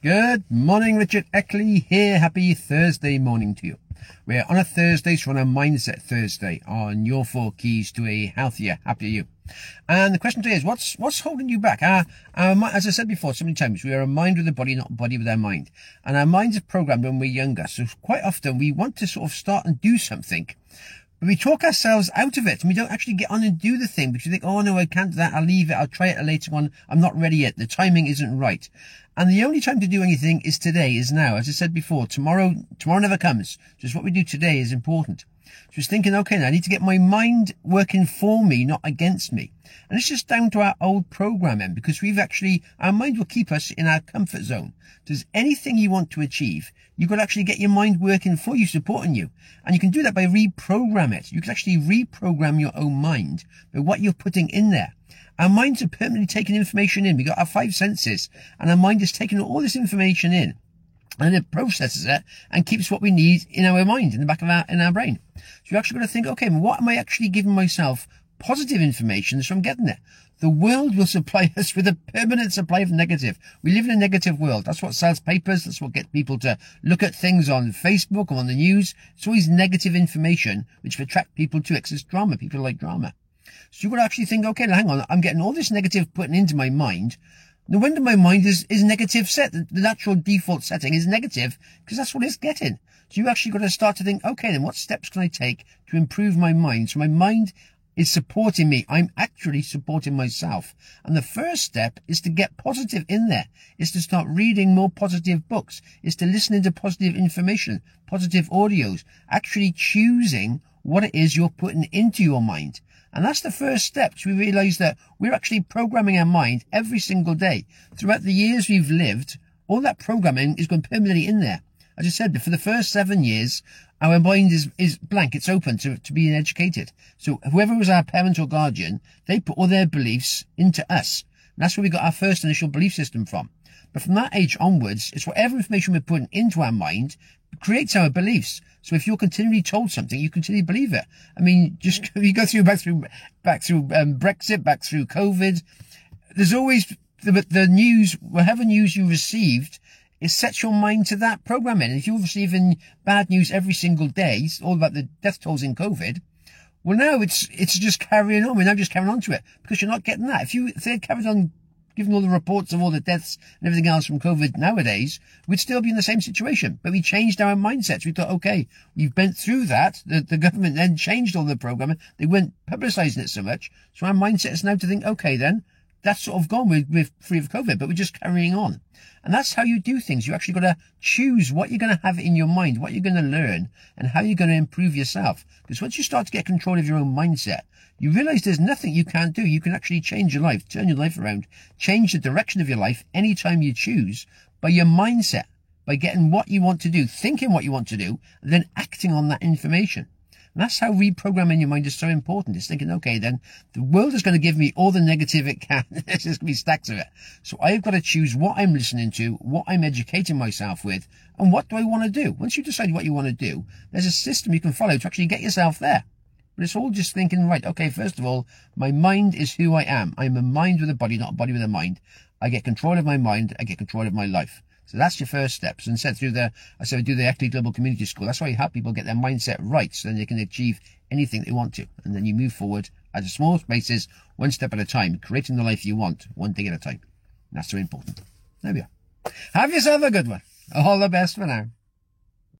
Good morning, Richard Eckley here. Happy Thursday morning to you. We're on a Thursday, so on a Mindset Thursday on your four keys to a healthier, happier you. And the question today is, what's what's holding you back? Our, our, as I said before so many times, we are a mind with a body, not a body with our mind. And our minds are programmed when we're younger. So quite often we want to sort of start and do something we talk ourselves out of it and we don't actually get on and do the thing because we think, oh no, I can't do that. I'll leave it. I'll try it later on. I'm not ready yet. The timing isn't right. And the only time to do anything is today, is now. As I said before, tomorrow, tomorrow never comes. Just what we do today is important. I was thinking, okay, now I need to get my mind working for me, not against me. And it's just down to our old programming because we've actually, our mind will keep us in our comfort zone. Does anything you want to achieve, you've got to actually get your mind working for you, supporting you. And you can do that by reprogram it. You can actually reprogram your own mind by what you're putting in there. Our minds are permanently taking information in. We've got our five senses and our mind is taking all this information in and it processes it and keeps what we need in our mind, in the back of our, in our brain. So you're actually got to think, okay, what am I actually giving myself positive information from getting it? The world will supply us with a permanent supply of negative. We live in a negative world. That's what sells papers. That's what gets people to look at things on Facebook or on the news. It's always negative information which attract people to it it's drama. People like drama. So you've got to actually think, okay, hang on, I'm getting all this negative putting into my mind. No wonder my mind is, is negative set. The, the natural default setting is negative because that's what it's getting. So you actually got to start to think, okay, then what steps can I take to improve my mind? So my mind is supporting me. I'm actually supporting myself. And the first step is to get positive in there, is to start reading more positive books, is to listen to positive information, positive audios, actually choosing what it is you're putting into your mind. And that's the first step to realize that we're actually programming our mind every single day. Throughout the years we've lived, all that programming is going permanently in there. As I said, for the first seven years, our mind is, is blank. It's open to, to being educated. So whoever was our parent or guardian, they put all their beliefs into us. And that's where we got our first initial belief system from. But from that age onwards, it's whatever information we're putting into our mind creates our beliefs. So if you're continually told something, you continue to believe it. I mean, just you go through back through back through um, Brexit, back through COVID. There's always the, the news, whatever news you received, it sets your mind to that programming. If you're receiving bad news every single day, it's all about the death tolls in COVID, well, now it's it's just carrying on. We're now just carrying on to it because you're not getting that. If you if they carried on given all the reports of all the deaths and everything else from COVID nowadays, we'd still be in the same situation. But we changed our mindsets. We thought, okay, we've been through that. The, the government then changed all the programming. They weren't publicizing it so much. So our mindset is now to think, okay, then that's sort of gone. We're free of COVID, but we're just carrying on. And that's how you do things. You actually got to choose what you're going to have in your mind, what you're going to learn, and how you're going to improve yourself. Because once you start to get control of your own mindset, you realize there's nothing you can't do. You can actually change your life, turn your life around, change the direction of your life anytime you choose by your mindset, by getting what you want to do, thinking what you want to do, and then acting on that information. And that's how reprogramming your mind is so important. It's thinking, okay, then the world is going to give me all the negative it can. There's just going to be stacks of it. So I've got to choose what I'm listening to, what I'm educating myself with, and what do I want to do? Once you decide what you want to do, there's a system you can follow to actually get yourself there. But it's all just thinking, right, okay, first of all, my mind is who I am. I'm a mind with a body, not a body with a mind. I get control of my mind. I get control of my life. So that's your first steps. And said through the, I said, do the Eckley Global Community School. That's why you help people get their mindset right so then they can achieve anything they want to. And then you move forward at a small spaces, one step at a time, creating the life you want, one thing at a time. And that's so important. There we are. Have yourself a good one. All the best for now.